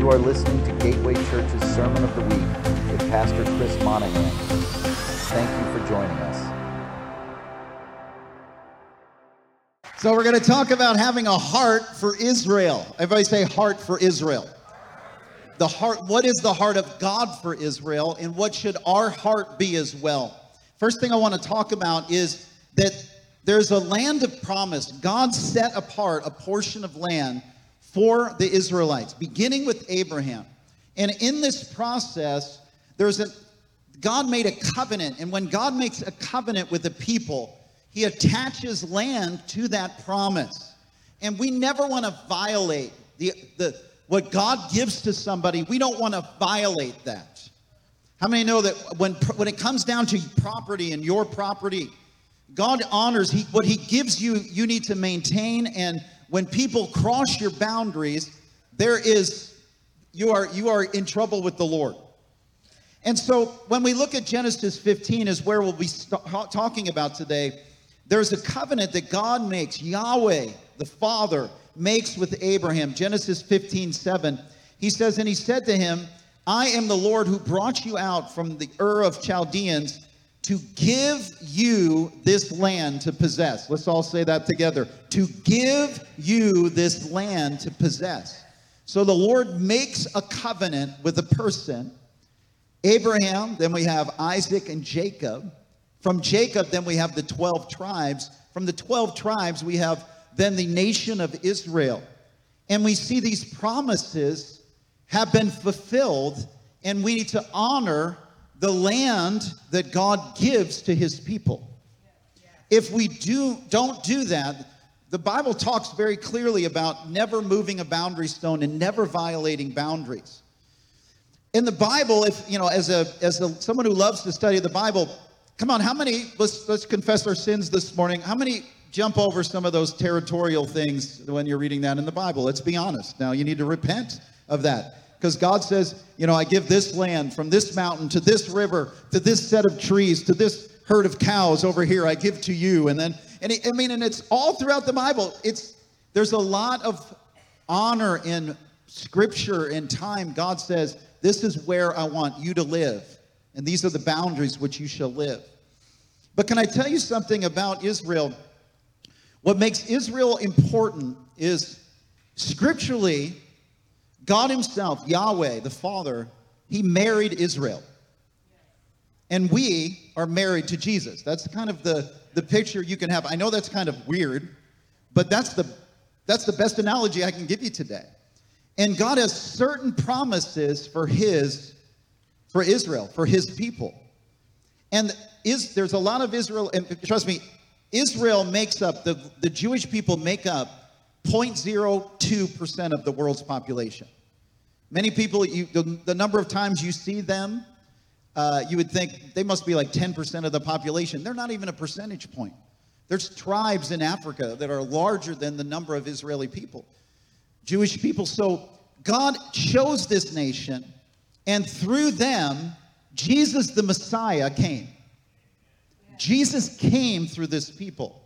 You are listening to Gateway Church's Sermon of the Week with Pastor Chris Monaghan. Thank you for joining us. So, we're going to talk about having a heart for Israel. Everybody say, heart for Israel. The heart, what is the heart of God for Israel, and what should our heart be as well? First thing I want to talk about is that there's a land of promise. God set apart a portion of land for the Israelites, beginning with Abraham. And in this process, there's a God made a covenant, and when God makes a covenant with a people, he attaches land to that promise. And we never want to violate the, the what God gives to somebody, we don't want to violate that. How many know that when when it comes down to property and your property, God honors he, what he gives you, you need to maintain and when people cross your boundaries, there is you are you are in trouble with the Lord. And so when we look at Genesis 15 is where we'll be st- talking about today. There's a covenant that God makes, Yahweh, the Father, makes with Abraham. Genesis 15, 7. He says, And he said to him, I am the Lord who brought you out from the Ur of Chaldeans to give you this land to possess. Let's all say that together. To give you this land to possess. So the Lord makes a covenant with a person. Abraham, then we have Isaac and Jacob. From Jacob, then we have the 12 tribes. From the 12 tribes, we have then the nation of Israel. And we see these promises have been fulfilled, and we need to honor the land that God gives to his people. If we do don't do that, the Bible talks very clearly about never moving a boundary stone and never violating boundaries. In the Bible, if you know, as a as a, someone who loves to study the Bible, come on, how many let's let's confess our sins this morning. How many jump over some of those territorial things when you're reading that in the Bible? Let's be honest. Now you need to repent of that. Because God says, you know, I give this land from this mountain to this river to this set of trees to this herd of cows over here, I give to you. And then, and I mean, and it's all throughout the Bible. It's there's a lot of honor in scripture and time. God says, this is where I want you to live. And these are the boundaries which you shall live. But can I tell you something about Israel? What makes Israel important is scripturally, God Himself, Yahweh, the Father, He married Israel. And we are married to Jesus. That's kind of the, the picture you can have. I know that's kind of weird, but that's the, that's the best analogy I can give you today. And God has certain promises for His, for Israel, for His people. And is there's a lot of Israel, and trust me, Israel makes up, the, the Jewish people make up 0.02% of the world's population. Many people, you, the, the number of times you see them, uh, you would think they must be like 10% of the population. They're not even a percentage point. There's tribes in Africa that are larger than the number of Israeli people, Jewish people. So God chose this nation, and through them, Jesus the Messiah came. Jesus came through this people.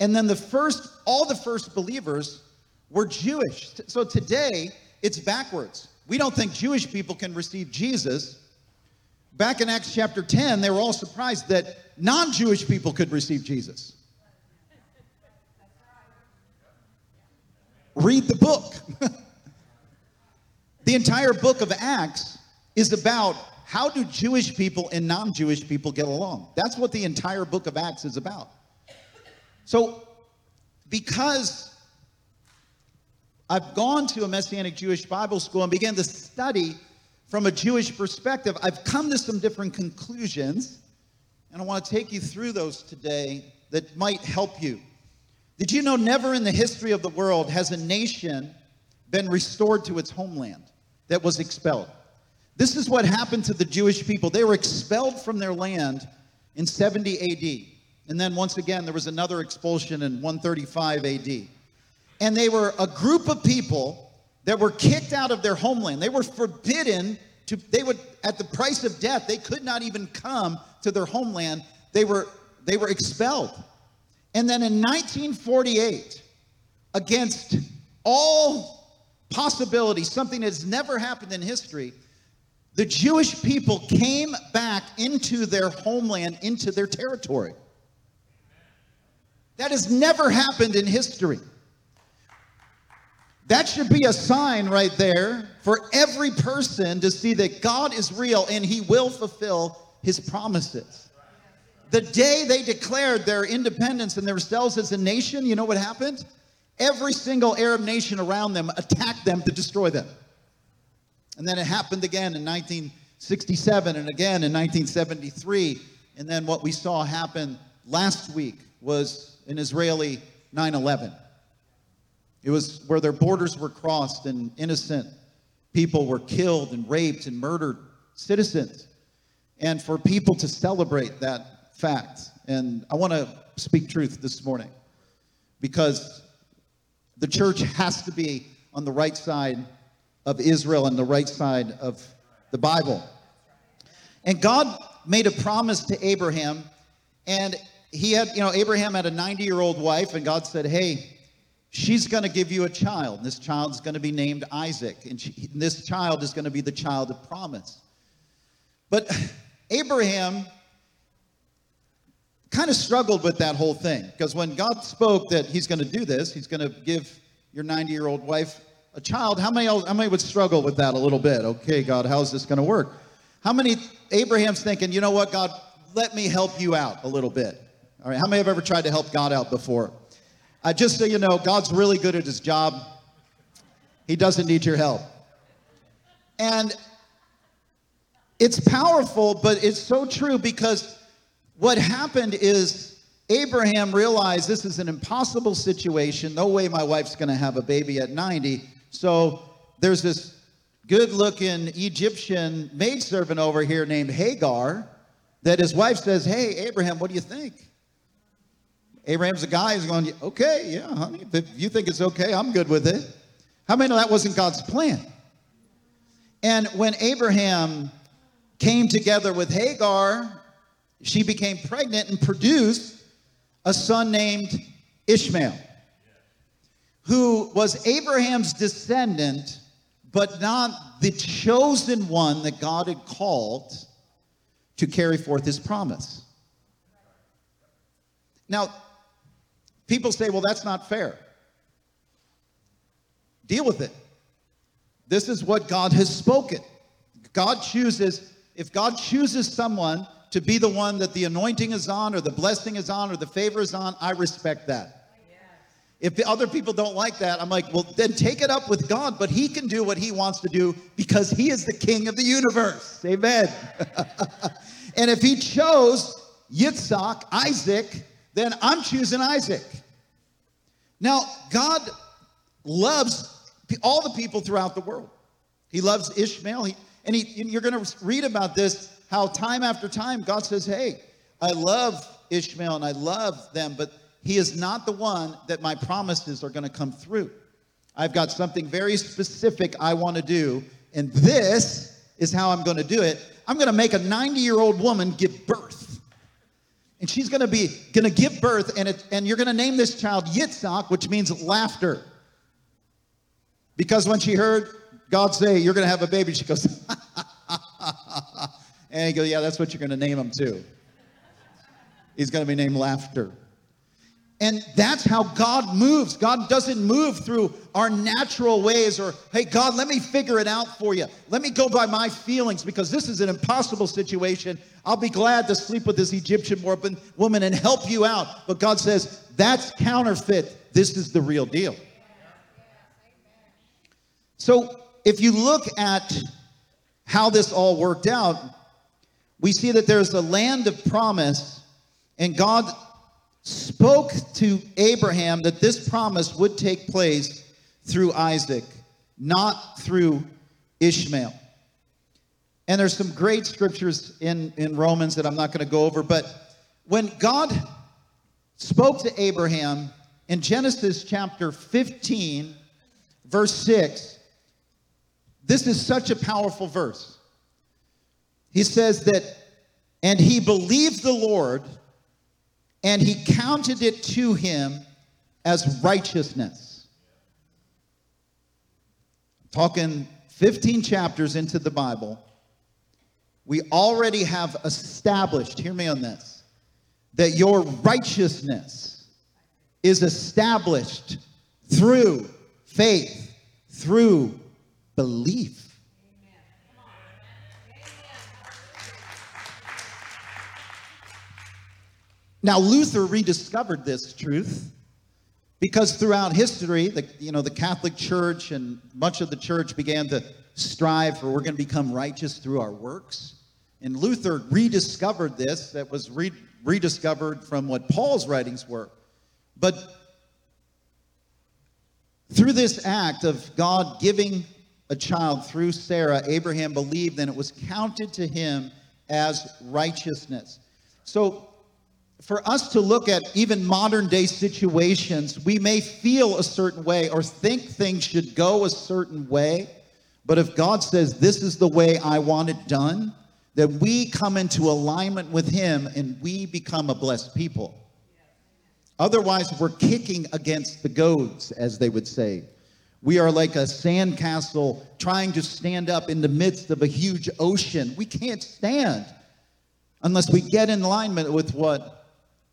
And then the first, all the first believers were Jewish. So today, it's backwards. We don't think Jewish people can receive Jesus. Back in Acts chapter 10, they were all surprised that non Jewish people could receive Jesus. Read the book. the entire book of Acts is about how do Jewish people and non Jewish people get along? That's what the entire book of Acts is about. So, because I've gone to a Messianic Jewish Bible school and began to study from a Jewish perspective, I've come to some different conclusions, and I want to take you through those today that might help you. Did you know never in the history of the world has a nation been restored to its homeland that was expelled? This is what happened to the Jewish people. They were expelled from their land in 70 AD. And then once again, there was another expulsion in 135 AD. And they were a group of people that were kicked out of their homeland. They were forbidden to, they would, at the price of death, they could not even come to their homeland. They were, they were expelled. And then in 1948, against all possibility, something that has never happened in history. The Jewish people came back into their homeland, into their territory. That has never happened in history. That should be a sign right there for every person to see that God is real and he will fulfill his promises. The day they declared their independence and themselves as a nation, you know what happened? Every single Arab nation around them attacked them to destroy them. And then it happened again in 1967 and again in 1973. And then what we saw happen last week was an Israeli 9 11. It was where their borders were crossed and innocent people were killed and raped and murdered, citizens. And for people to celebrate that fact. And I want to speak truth this morning because the church has to be on the right side of Israel and the right side of the Bible. And God made a promise to Abraham, and he had, you know, Abraham had a 90 year old wife, and God said, Hey, she's going to give you a child. This child is going to be named Isaac, and, she, and this child is going to be the child of promise. But Abraham kind of struggled with that whole thing because when God spoke that he's going to do this, he's going to give your 90 year old wife a child. How many, how many would struggle with that a little bit? Okay, God, how's this going to work? How many, Abraham's thinking, you know what, God, let me help you out a little bit. All right, how many have ever tried to help God out before? Just so you know, God's really good at his job. He doesn't need your help. And it's powerful, but it's so true because what happened is Abraham realized this is an impossible situation. No way my wife's going to have a baby at 90. So there's this good looking Egyptian maidservant over here named Hagar that his wife says, Hey, Abraham, what do you think? Abraham's a guy who's going, Okay, yeah, honey. If you think it's okay, I'm good with it. How many know that wasn't God's plan? And when Abraham came together with Hagar, she became pregnant and produced a son named Ishmael, who was Abraham's descendant, but not the chosen one that God had called to carry forth his promise. Now, people say, well, that's not fair. Deal with it. This is what God has spoken. God chooses, if God chooses someone to be the one that the anointing is on, or the blessing is on, or the favor is on, I respect that. If the other people don't like that, I'm like, well, then take it up with God, but He can do what He wants to do because He is the King of the universe. Amen. and if He chose Yitzhak, Isaac, then I'm choosing Isaac. Now, God loves all the people throughout the world. He loves Ishmael. He, and, he, and you're going to read about this how time after time God says, Hey, I love Ishmael and I love them, but he is not the one that my promises are going to come through. I've got something very specific I want to do, and this is how I'm going to do it. I'm going to make a 90 year old woman give birth. And she's going to be going to give birth, and, it, and you're going to name this child Yitzhak, which means laughter. Because when she heard God say, You're going to have a baby, she goes, And he goes, Yeah, that's what you're going to name him too. He's going to be named Laughter. And that's how God moves. God doesn't move through our natural ways or, hey, God, let me figure it out for you. Let me go by my feelings because this is an impossible situation. I'll be glad to sleep with this Egyptian woman and help you out. But God says, that's counterfeit. This is the real deal. So if you look at how this all worked out, we see that there's a land of promise, and God spoke to Abraham that this promise would take place through Isaac, not through Ishmael. And there's some great scriptures in, in Romans that I'm not going to go over, but when God spoke to Abraham in Genesis chapter 15, verse 6, this is such a powerful verse. He says that, and he believed the Lord, and he counted it to him as righteousness. talking 15 chapters into the Bible, we already have established, hear me on this, that your righteousness is established through faith, through belief. Now, Luther rediscovered this truth because throughout history, the, you know, the Catholic Church and much of the church began to strive for we're going to become righteous through our works. And Luther rediscovered this, that was re- rediscovered from what Paul's writings were. But through this act of God giving a child through Sarah, Abraham believed, and it was counted to him as righteousness. So for us to look at even modern day situations, we may feel a certain way or think things should go a certain way. But if God says, This is the way I want it done, then we come into alignment with Him and we become a blessed people. Otherwise, we're kicking against the goads, as they would say. We are like a sandcastle trying to stand up in the midst of a huge ocean. We can't stand unless we get in alignment with what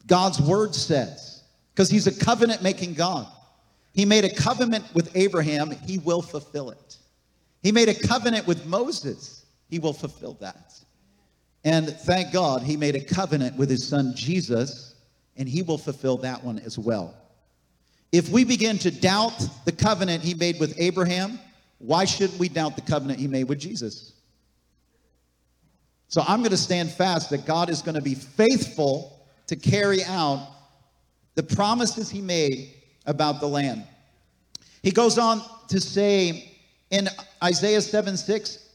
God's word says, because he's a covenant making God. He made a covenant with Abraham, he will fulfill it. He made a covenant with Moses, he will fulfill that. And thank God he made a covenant with his son Jesus, and he will fulfill that one as well. If we begin to doubt the covenant he made with Abraham, why shouldn't we doubt the covenant he made with Jesus? So I'm going to stand fast that God is going to be faithful to carry out the promises he made about the land. He goes on to say in Isaiah 7 6,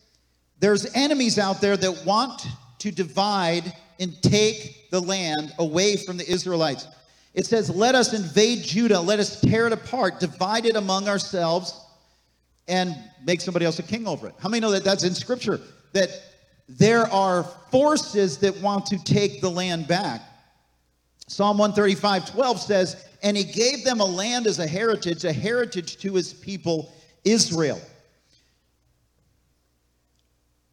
there's enemies out there that want to divide and take the land away from the Israelites. It says, Let us invade Judah, let us tear it apart, divide it among ourselves, and make somebody else a king over it. How many know that that's in Scripture? That there are forces that want to take the land back. Psalm 135 12 says, And he gave them a land as a heritage, a heritage to his people Israel.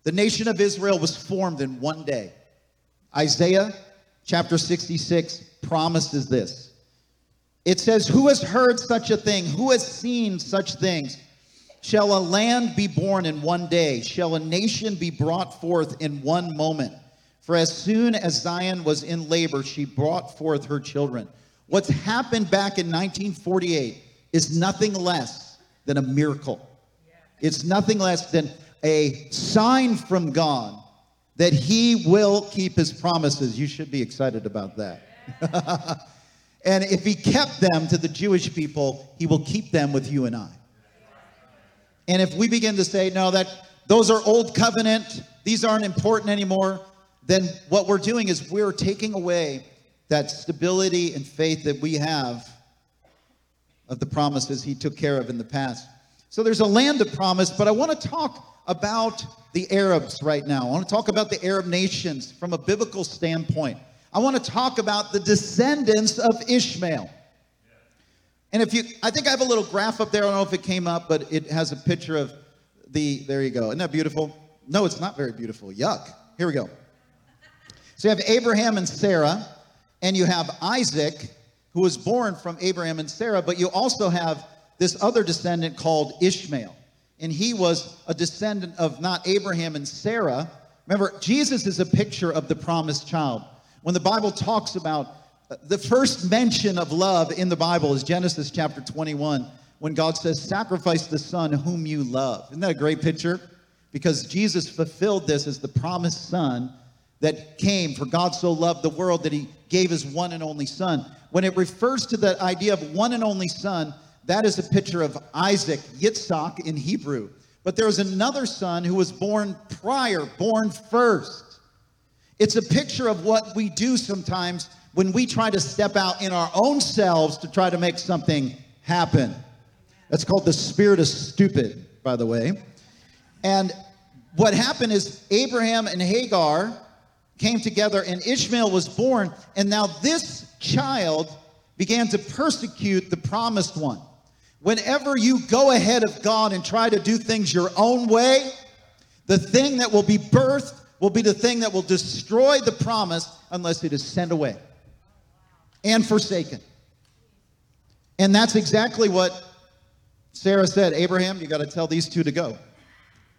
The nation of Israel was formed in one day. Isaiah chapter 66 promises this. It says, Who has heard such a thing? Who has seen such things? Shall a land be born in one day? Shall a nation be brought forth in one moment? For as soon as Zion was in labor, she brought forth her children. What's happened back in 1948 is nothing less than a miracle. It's nothing less than a sign from God that He will keep His promises. You should be excited about that. and if He kept them to the Jewish people, He will keep them with you and I. And if we begin to say, no, that those are old covenant, these aren't important anymore, then what we're doing is we're taking away that stability and faith that we have of the promises he took care of in the past. So there's a land of promise, but I want to talk about the Arabs right now. I want to talk about the Arab nations from a biblical standpoint. I want to talk about the descendants of Ishmael. And if you, I think I have a little graph up there. I don't know if it came up, but it has a picture of the, there you go. Isn't that beautiful? No, it's not very beautiful. Yuck. Here we go. So you have Abraham and Sarah, and you have Isaac, who was born from Abraham and Sarah, but you also have this other descendant called Ishmael. And he was a descendant of not Abraham and Sarah. Remember, Jesus is a picture of the promised child. When the Bible talks about uh, the first mention of love in the Bible is Genesis chapter 21, when God says, Sacrifice the Son whom you love. Isn't that a great picture? Because Jesus fulfilled this as the promised Son that came, for God so loved the world that he gave his one and only son. When it refers to the idea of one and only son, that is a picture of Isaac, Yitzhak in Hebrew. But there was another son who was born prior, born first. It's a picture of what we do sometimes when we try to step out in our own selves to try to make something happen. That's called the spirit of stupid, by the way. And what happened is Abraham and Hagar came together and Ishmael was born. And now this child began to persecute the promised one. Whenever you go ahead of God and try to do things your own way, the thing that will be birthed will be the thing that will destroy the promise unless it is sent away and forsaken. And that's exactly what Sarah said Abraham, you got to tell these two to go.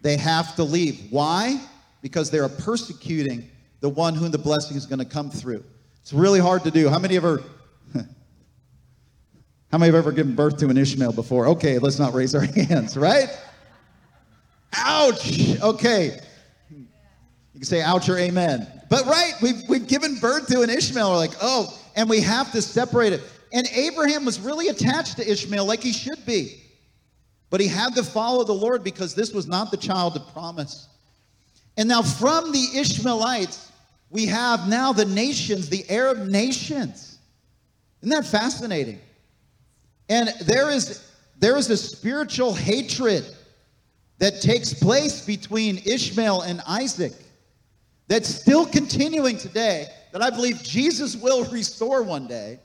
They have to leave. Why? Because they are persecuting the one whom the blessing is going to come through. It's really hard to do. How many ever how many have ever given birth to an Ishmael before? Okay, let's not raise our hands, right? Ouch. Okay. You can say ouch or amen. But right, we've, we've given birth to an Ishmael. We're like, oh, and we have to separate it. And Abraham was really attached to Ishmael like he should be. But he had to follow the Lord because this was not the child of promise. And now from the Ishmaelites, we have now the nations, the Arab nations. Isn't that fascinating? And there is there is a spiritual hatred that takes place between Ishmael and Isaac that's still continuing today that I believe Jesus will restore one day.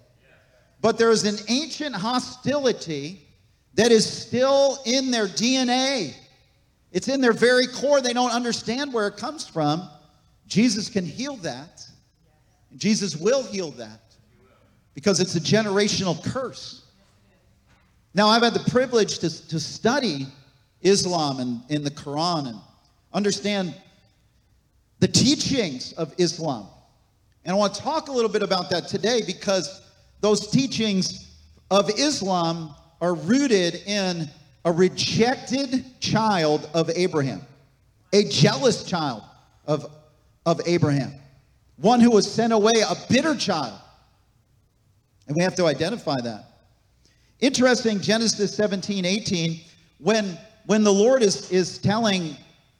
But there is an ancient hostility that is still in their DNA. It's in their very core. They don't understand where it comes from. Jesus can heal that. Jesus will heal that because it's a generational curse. Now, I've had the privilege to, to study Islam and in the Quran and understand the teachings of Islam. And I want to talk a little bit about that today because those teachings of Islam are rooted in a rejected child of Abraham, a jealous child of, of Abraham, one who was sent away, a bitter child. And we have to identify that. Interesting, Genesis 17, 18, when, when the Lord is, is telling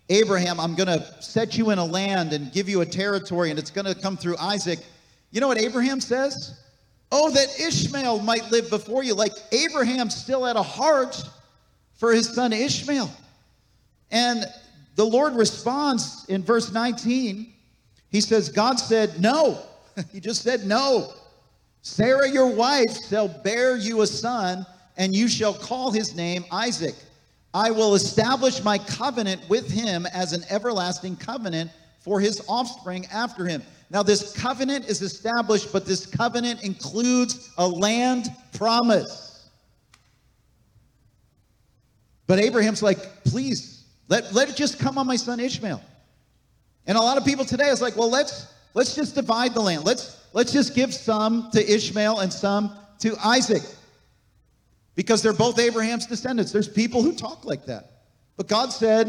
Abraham, I'm going to set you in a land and give you a territory, and it's going to come through Isaac. You know what Abraham says? Oh, that Ishmael might live before you. Like Abraham still had a heart for his son Ishmael. And the Lord responds in verse 19. He says, God said, No. he just said, No. Sarah, your wife, shall bear you a son, and you shall call his name Isaac. I will establish my covenant with him as an everlasting covenant for his offspring after him. Now, this covenant is established, but this covenant includes a land promise. But Abraham's like, please, let, let it just come on my son Ishmael. And a lot of people today is like, well, let's let's just divide the land. Let's let's just give some to Ishmael and some to Isaac. Because they're both Abraham's descendants. There's people who talk like that. But God said,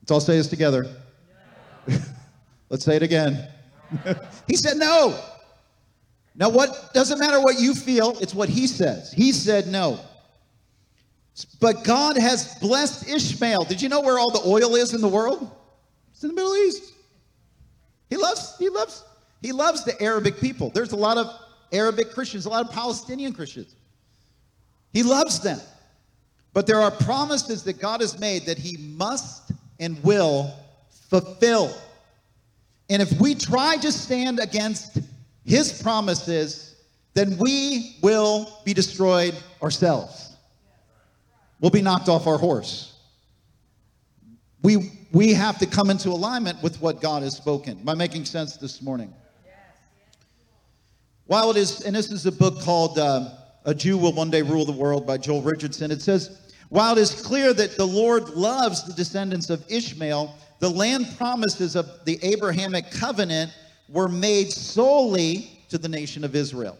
let's all say this together. let's say it again. he said no. Now, what doesn't matter what you feel, it's what he says. He said no. But God has blessed Ishmael. Did you know where all the oil is in the world? It's in the Middle East. He loves, he loves he loves the Arabic people. There's a lot of Arabic Christians, a lot of Palestinian Christians. He loves them. But there are promises that God has made that He must and will fulfill. And if we try to stand against His promises, then we will be destroyed ourselves. We'll be knocked off our horse. We, we have to come into alignment with what God has spoken. Am I making sense this morning? While it is, and this is a book called uh, A Jew Will One Day Rule the World by Joel Richardson, it says, while it is clear that the Lord loves the descendants of Ishmael, the land promises of the Abrahamic covenant were made solely to the nation of Israel.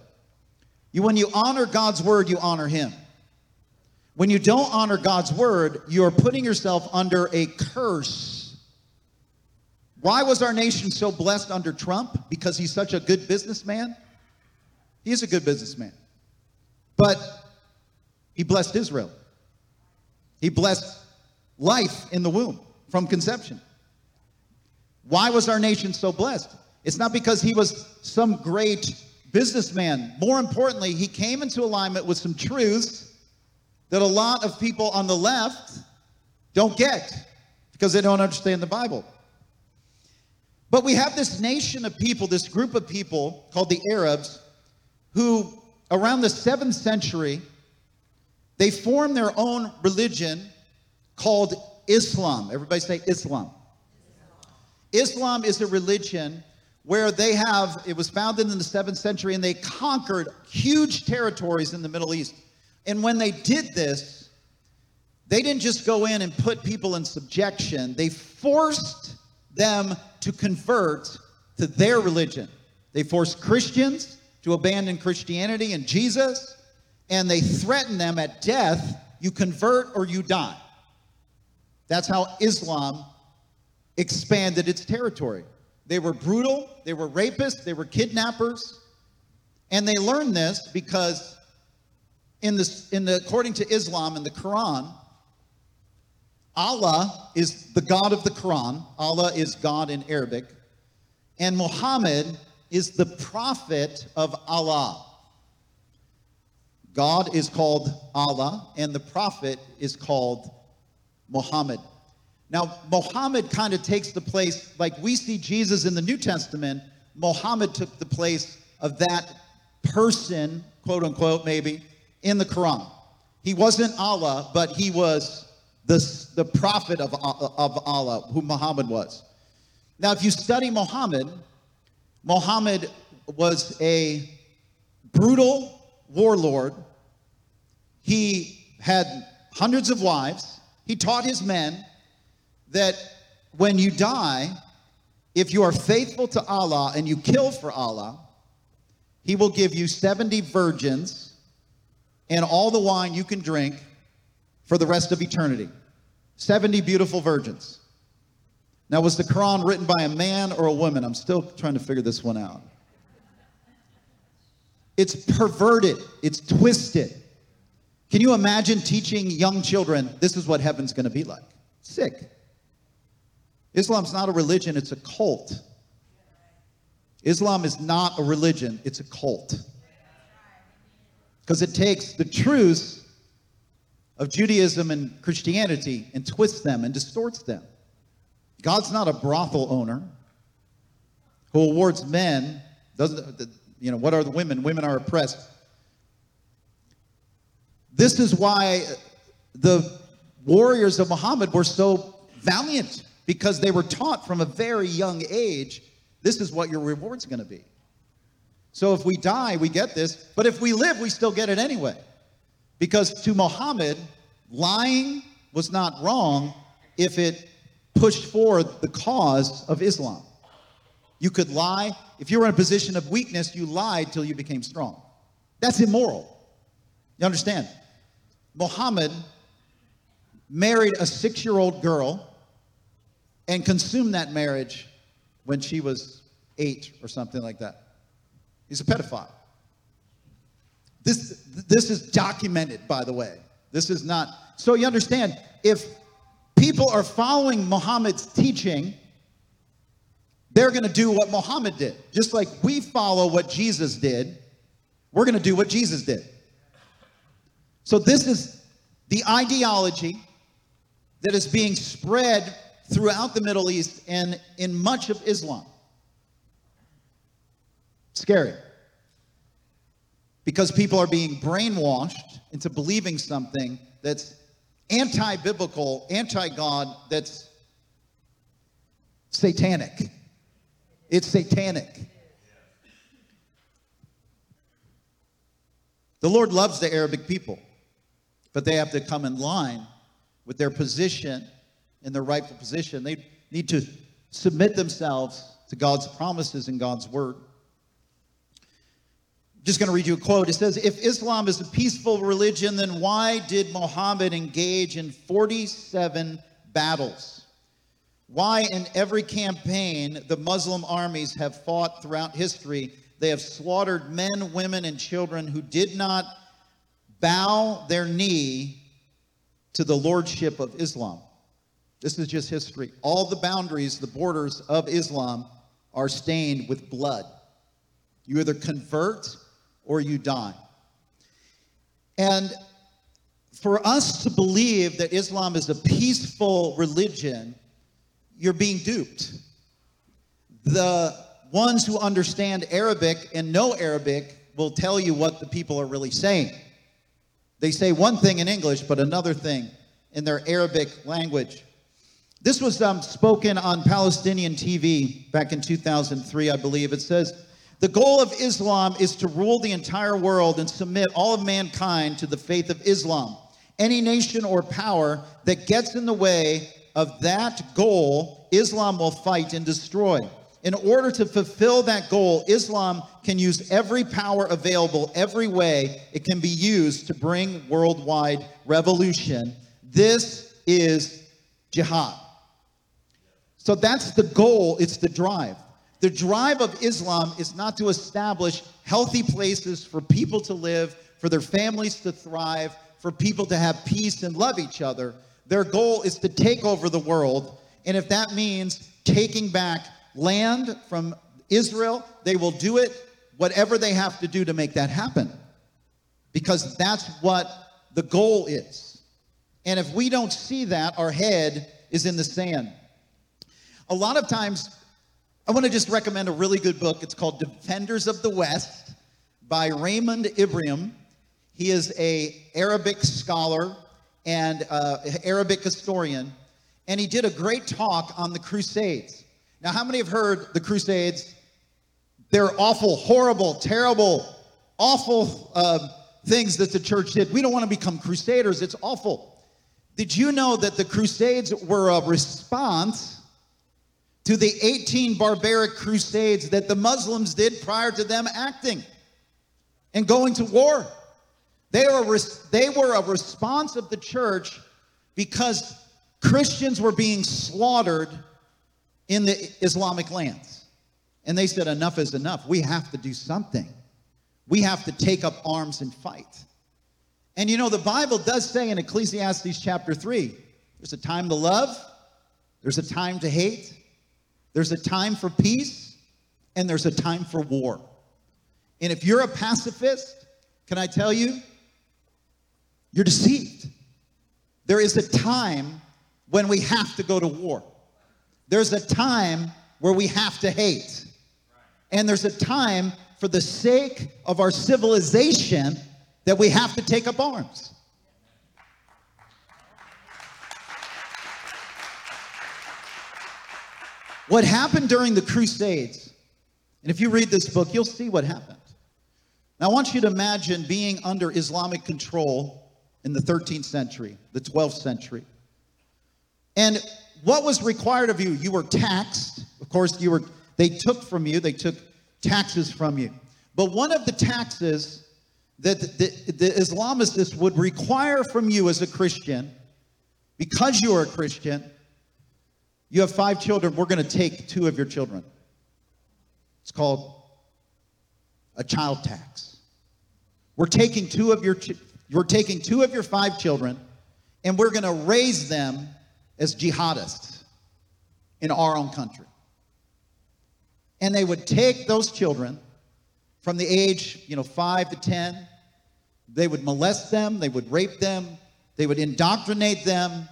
You, when you honor God's word, you honor him. When you don't honor God's word, you are putting yourself under a curse. Why was our nation so blessed under Trump? Because he's such a good businessman? He's a good businessman. But he blessed Israel. He blessed life in the womb from conception. Why was our nation so blessed? It's not because he was some great businessman. More importantly, he came into alignment with some truths that a lot of people on the left don't get because they don't understand the Bible. But we have this nation of people, this group of people called the Arabs, who around the seventh century they formed their own religion called Islam. Everybody say Islam. Islam is a religion where they have, it was founded in the seventh century, and they conquered huge territories in the Middle East. And when they did this, they didn't just go in and put people in subjection, they forced them to convert to their religion. They forced Christians to abandon Christianity and Jesus, and they threatened them at death you convert or you die. That's how Islam expanded its territory. They were brutal, they were rapists, they were kidnappers. And they learned this because in the, in the according to Islam in the Quran, Allah is the God of the Quran. Allah is God in Arabic. And Muhammad is the prophet of Allah. God is called Allah, and the prophet is called Muhammad. Now, Muhammad kind of takes the place, like we see Jesus in the New Testament, Muhammad took the place of that person, quote unquote, maybe, in the Quran. He wasn't Allah, but he was the, the prophet of, of Allah, who Muhammad was. Now, if you study Muhammad, Muhammad was a brutal warlord. He had hundreds of wives. He taught his men that when you die, if you are faithful to Allah and you kill for Allah, He will give you 70 virgins and all the wine you can drink for the rest of eternity. 70 beautiful virgins. Now, was the Quran written by a man or a woman? I'm still trying to figure this one out. It's perverted, it's twisted. Can you imagine teaching young children this is what heaven's going to be like? Sick. Islam's not a religion, it's a cult. Islam is not a religion, it's a cult. Because it takes the truths of Judaism and Christianity and twists them and distorts them. God's not a brothel owner who awards men, doesn't, you know, what are the women? Women are oppressed. This is why the warriors of Muhammad were so valiant because they were taught from a very young age this is what your reward's going to be. So if we die, we get this, but if we live, we still get it anyway. Because to Muhammad, lying was not wrong if it pushed forward the cause of Islam. You could lie. If you were in a position of weakness, you lied till you became strong. That's immoral. You understand? Muhammad married a six year old girl and consumed that marriage when she was eight or something like that. He's a pedophile. This, this is documented, by the way. This is not. So you understand, if people are following Muhammad's teaching, they're going to do what Muhammad did. Just like we follow what Jesus did, we're going to do what Jesus did. So this is the ideology that is being spread throughout the Middle East and in much of Islam. Scary. Because people are being brainwashed into believing something that's anti biblical, anti God, that's satanic. It's satanic. The Lord loves the Arabic people, but they have to come in line with their position in their rightful position. They need to submit themselves to God's promises and God's word. Just going to read you a quote. It says, If Islam is a peaceful religion, then why did Muhammad engage in 47 battles? Why, in every campaign the Muslim armies have fought throughout history, they have slaughtered men, women, and children who did not bow their knee to the lordship of Islam. This is just history. All the boundaries, the borders of Islam are stained with blood. You either convert or you die. And for us to believe that Islam is a peaceful religion, you're being duped. The ones who understand Arabic and know Arabic will tell you what the people are really saying. They say one thing in English, but another thing in their Arabic language. This was um, spoken on Palestinian TV back in 2003, I believe. It says, The goal of Islam is to rule the entire world and submit all of mankind to the faith of Islam. Any nation or power that gets in the way of that goal, Islam will fight and destroy. In order to fulfill that goal, Islam can use every power available, every way it can be used to bring worldwide revolution. This is jihad. So that's the goal, it's the drive. The drive of Islam is not to establish healthy places for people to live, for their families to thrive, for people to have peace and love each other. Their goal is to take over the world. And if that means taking back land from Israel, they will do it, whatever they have to do to make that happen. Because that's what the goal is. And if we don't see that, our head is in the sand. A lot of times, I want to just recommend a really good book. It's called Defenders of the West by Raymond Ibrahim. He is a Arabic scholar and uh, Arabic historian, and he did a great talk on the Crusades. Now, how many have heard the Crusades? They're awful, horrible, terrible, awful uh, things that the church did. We don't want to become crusaders. It's awful. Did you know that the Crusades were a response to the 18 barbaric crusades that the Muslims did prior to them acting and going to war? They were, they were a response of the church because Christians were being slaughtered in the Islamic lands. And they said, enough is enough. We have to do something. We have to take up arms and fight. And you know, the Bible does say in Ecclesiastes chapter 3 there's a time to love, there's a time to hate, there's a time for peace, and there's a time for war. And if you're a pacifist, can I tell you, you're deceived. There is a time when we have to go to war. There's a time where we have to hate. And there's a time for the sake of our civilization that we have to take up arms. What happened during the Crusades, and if you read this book, you'll see what happened. Now, I want you to imagine being under Islamic control in the 13th century, the 12th century. And what was required of you? You were taxed. Of course, you were they took from you, they took taxes from you. But one of the taxes that the, the Islamists would require from you as a Christian, because you are a Christian, you have five children, we're going to take two of your children. It's called a child tax. We're taking two of your you're taking two of your five children and we're going to raise them as jihadists in our own country. And they would take those children from the age, you know, 5 to 10, they would molest them, they would rape them, they would indoctrinate them,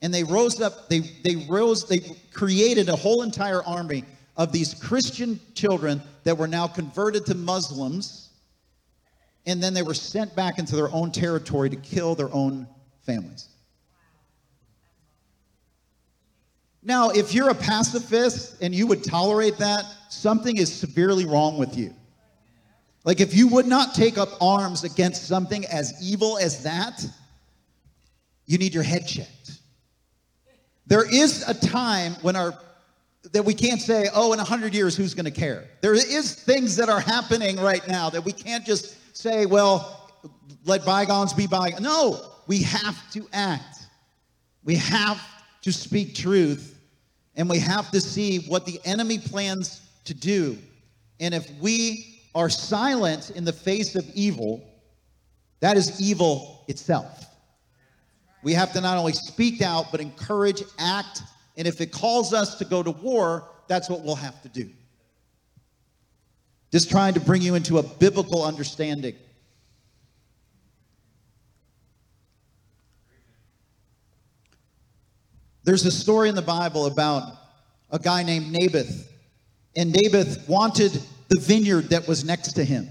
and they rose up, they, they rose, they created a whole entire army of these Christian children that were now converted to Muslims. And then they were sent back into their own territory to kill their own families. Now, if you're a pacifist and you would tolerate that, something is severely wrong with you. Like, if you would not take up arms against something as evil as that, you need your head checked. There is a time when our that we can't say, oh, in 100 years, who's going to care? There is things that are happening right now that we can't just say, well, let bygones be bygones. No, we have to act. We have to speak truth, and we have to see what the enemy plans to do. And if we are silent in the face of evil, that is evil itself. We have to not only speak out, but encourage, act, and if it calls us to go to war, that's what we'll have to do. Just trying to bring you into a biblical understanding. There's a story in the Bible about a guy named Naboth. And Naboth wanted the vineyard that was next to him.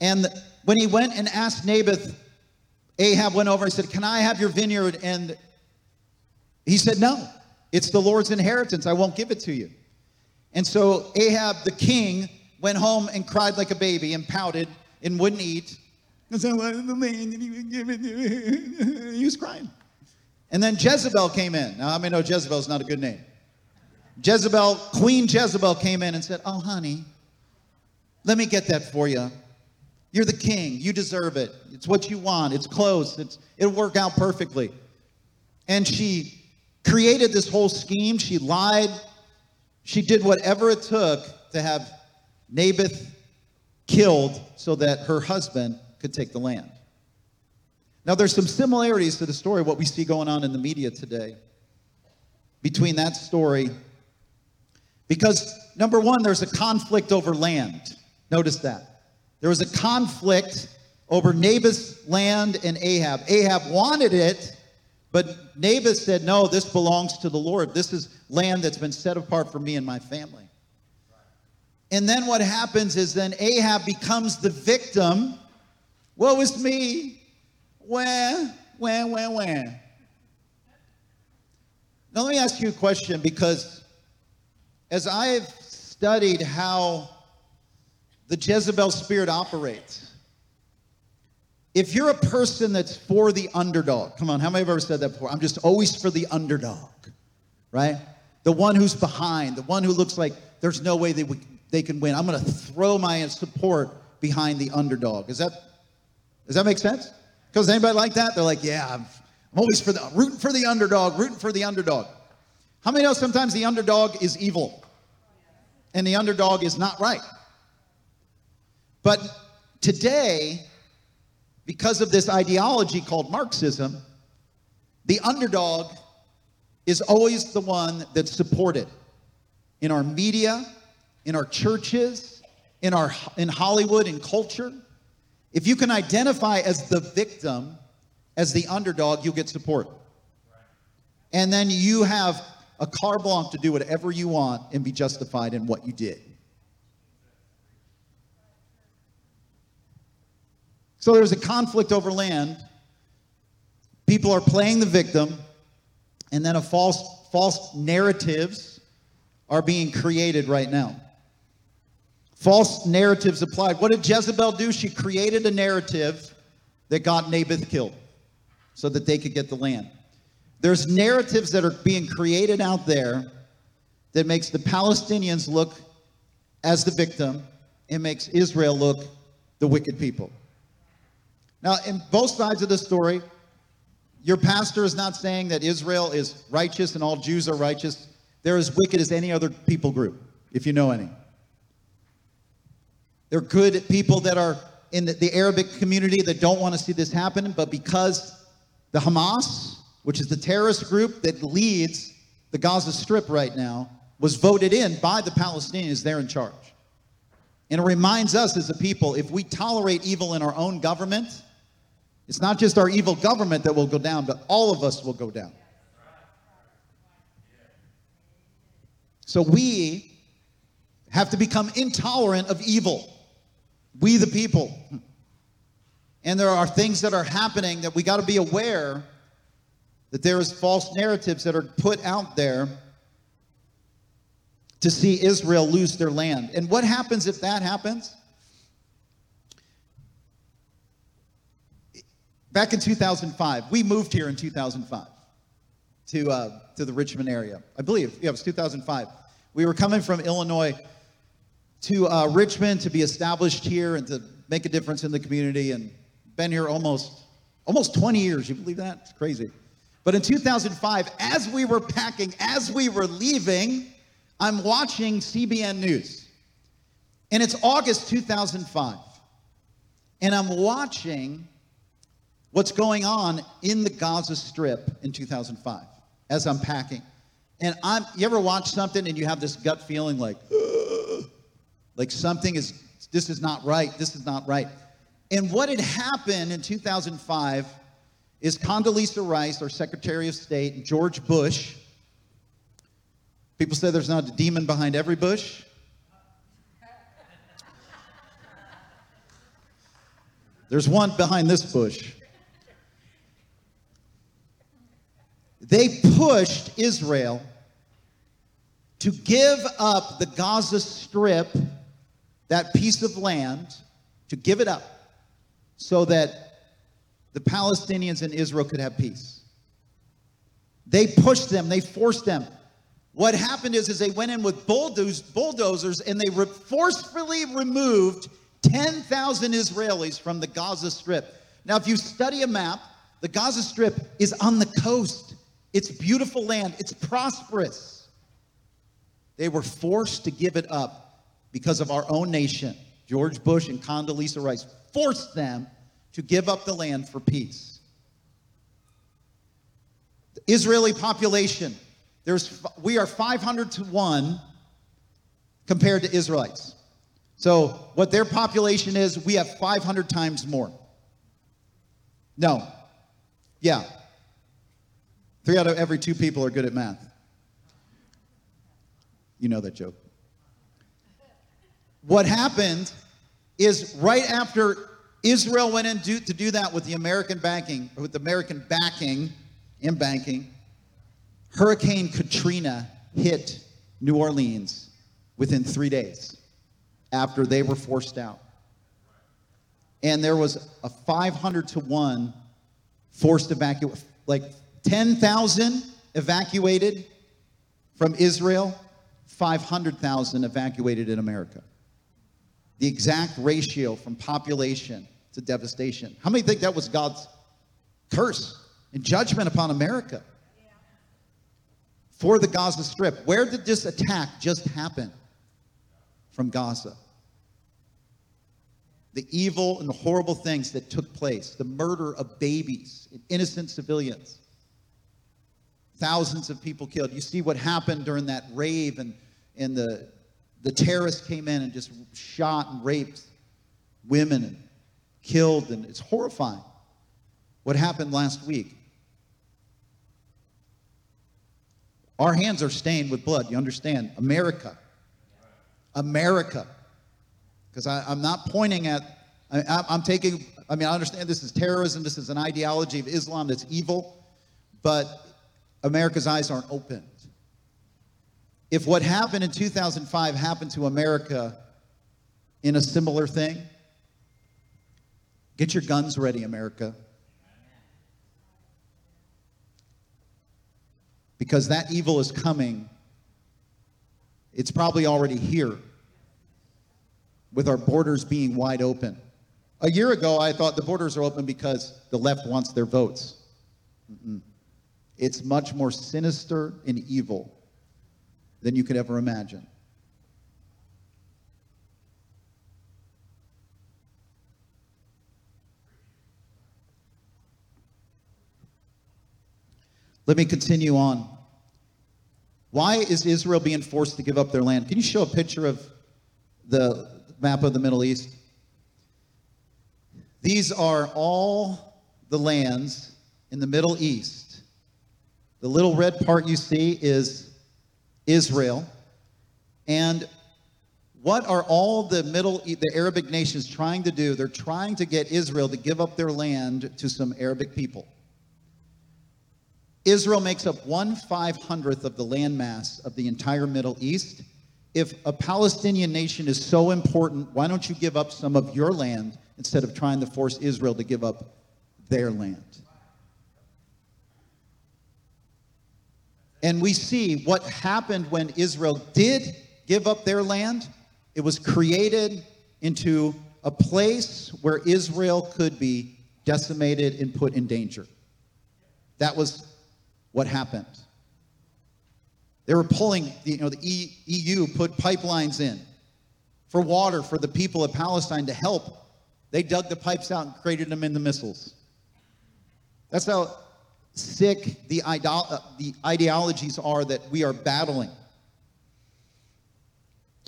And when he went and asked Naboth Ahab went over and said, Can I have your vineyard? And he said, No, it's the Lord's inheritance. I won't give it to you. And so Ahab, the king, went home and cried like a baby and pouted and wouldn't eat. He was crying. And then Jezebel came in. Now, I mean, no, Jezebel's not a good name. Jezebel, Queen Jezebel came in and said, Oh, honey, let me get that for you. You're the king. You deserve it. It's what you want. It's close. It's, it'll work out perfectly. And she created this whole scheme. She lied. She did whatever it took to have Naboth killed so that her husband could take the land. Now, there's some similarities to the story, what we see going on in the media today, between that story. Because, number one, there's a conflict over land. Notice that. There was a conflict over Naboth's land and Ahab. Ahab wanted it, but Naboth said, No, this belongs to the Lord. This is land that's been set apart for me and my family. And then what happens is then Ahab becomes the victim. Woe is me. Where, where, where, where? Now, let me ask you a question because as I've studied how the Jezebel spirit operates, if you're a person that's for the underdog, come on, how many have ever said that before? I'm just always for the underdog, right? The one who's behind, the one who looks like there's no way they, would, they can win. I'm going to throw my support behind the underdog. Is that, does that make sense? Because anybody like that? They're like, yeah, I'm, I'm always for the, rooting for the underdog, rooting for the underdog. How many know sometimes the underdog is evil and the underdog is not right? But today, because of this ideology called Marxism, the underdog is always the one that's supported in our media, in our churches, in our in Hollywood in culture. If you can identify as the victim, as the underdog, you'll get support. And then you have a car blanche to do whatever you want and be justified in what you did. So there's a conflict over land. People are playing the victim, and then a false false narratives are being created right now. False narratives applied. What did Jezebel do? She created a narrative that got Naboth killed so that they could get the land. There's narratives that are being created out there that makes the Palestinians look as the victim and makes Israel look the wicked people. Now, in both sides of the story, your pastor is not saying that Israel is righteous and all Jews are righteous. They're as wicked as any other people group, if you know any. They're good people that are in the, the Arabic community that don't want to see this happen, but because the Hamas, which is the terrorist group that leads the Gaza Strip right now, was voted in by the Palestinians, they're in charge. And it reminds us as a people if we tolerate evil in our own government, it's not just our evil government that will go down, but all of us will go down. So we have to become intolerant of evil. We, the people. And there are things that are happening that we got to be aware that there is false narratives that are put out there to see Israel lose their land. And what happens if that happens? Back in 2005, we moved here in 2005 to, uh, to the Richmond area. I believe, yeah, it was 2005. We were coming from Illinois to uh, Richmond to be established here and to make a difference in the community and been here almost almost 20 years. You believe that? It's crazy. But in 2005, as we were packing, as we were leaving, I'm watching CBN News. And it's August 2005. And I'm watching what's going on in the Gaza Strip in 2005 as I'm packing. And I'm you ever watch something and you have this gut feeling like like something is, this is not right, this is not right. And what had happened in 2005 is Condoleezza Rice, our Secretary of State, and George Bush. People say there's not a demon behind every bush. There's one behind this bush. They pushed Israel to give up the Gaza Strip, that piece of land, to give it up so that the Palestinians and Israel could have peace. They pushed them, they forced them. What happened is, is they went in with bulldozers and they re- forcefully removed 10,000 Israelis from the Gaza Strip. Now, if you study a map, the Gaza Strip is on the coast. It's beautiful land, it's prosperous. They were forced to give it up because of our own nation. George Bush and Condoleezza Rice forced them to give up the land for peace. The Israeli population, there's, we are 500 to 1 compared to Israelites. So, what their population is, we have 500 times more. No. Yeah. Three out of every two people are good at math. You know that joke. What happened is right after Israel went in to do that with the American banking, with American backing in banking, Hurricane Katrina hit New Orleans within three days after they were forced out. And there was a 500 to 1 forced evacuation, like 10,000 evacuated from Israel, 500,000 evacuated in America. The exact ratio from population to devastation. How many think that was God's curse and judgment upon America? For the Gaza Strip. Where did this attack just happen? from Gaza. The evil and the horrible things that took place, the murder of babies, innocent civilians, thousands of people killed. You see what happened during that rave, and, and the, the terrorists came in and just shot and raped women and killed, and it's horrifying. What happened last week? Our hands are stained with blood. You understand? America America. Because I'm not pointing at, I, I'm taking, I mean, I understand this is terrorism, this is an ideology of Islam that's evil, but America's eyes aren't opened. If what happened in 2005 happened to America in a similar thing, get your guns ready, America. Because that evil is coming it's probably already here with our borders being wide open. A year ago, I thought the borders are open because the left wants their votes. Mm-mm. It's much more sinister and evil than you could ever imagine. Let me continue on. Why is Israel being forced to give up their land? Can you show a picture of the map of the Middle East? These are all the lands in the Middle East. The little red part you see is Israel. And what are all the middle the Arabic nations trying to do? They're trying to get Israel to give up their land to some Arabic people. Israel makes up one five hundredth of the landmass of the entire Middle East. If a Palestinian nation is so important, why don't you give up some of your land instead of trying to force Israel to give up their land? And we see what happened when Israel did give up their land. It was created into a place where Israel could be decimated and put in danger. That was what happened. They were pulling, you know, the EU put pipelines in for water for the people of Palestine to help. They dug the pipes out and created them in the missiles. That's how sick the, idol- uh, the ideologies are that we are battling.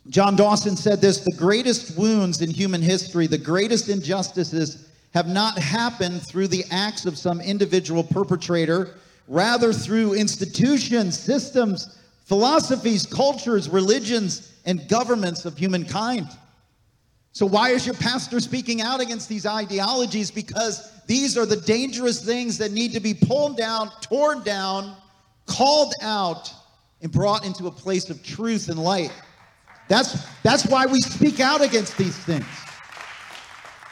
John Dawson said this the greatest wounds in human history, the greatest injustices have not happened through the acts of some individual perpetrator rather through institutions, systems, philosophies, cultures, religions, and governments of humankind. So, why is your pastor speaking out against these ideologies? Because these are the dangerous things that need to be pulled down, torn down, called out and brought into a place of truth and light. That's, that's why we speak out against these things.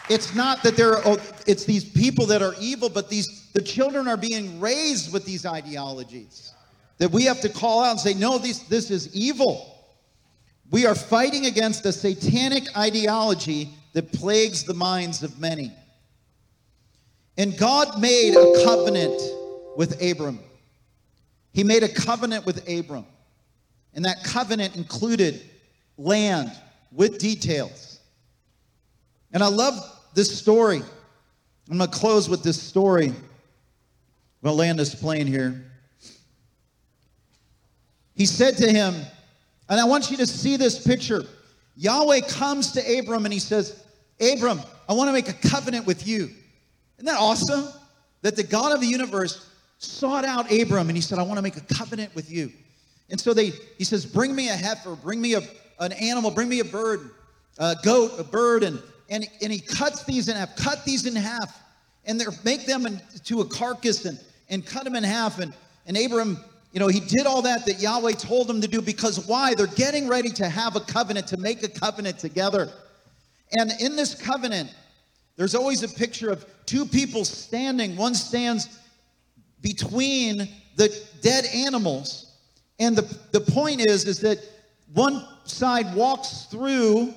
It's not that there are, oh, it's these people that are evil, but these, the children are being raised with these ideologies that we have to call out and say, no, this, this is evil. We are fighting against a satanic ideology that plagues the minds of many. And God made a covenant with Abram. He made a covenant with Abram. And that covenant included land with details. And I love this story. I'm going to close with this story. Well, land this plane here. He said to him, and I want you to see this picture. Yahweh comes to Abram and he says, Abram, I want to make a covenant with you. Isn't that awesome? That the God of the universe sought out Abram and he said, I want to make a covenant with you. And so they, he says, Bring me a heifer, bring me a, an animal, bring me a bird, a goat, a bird. And, and, and he cuts these in half, cut these in half, and make them into a carcass and, and cut them in half. And, and Abram, you know, he did all that that Yahweh told him to do because why? They're getting ready to have a covenant, to make a covenant together. And in this covenant, there's always a picture of two people standing. One stands between the dead animals. And the, the point is, is that one side walks through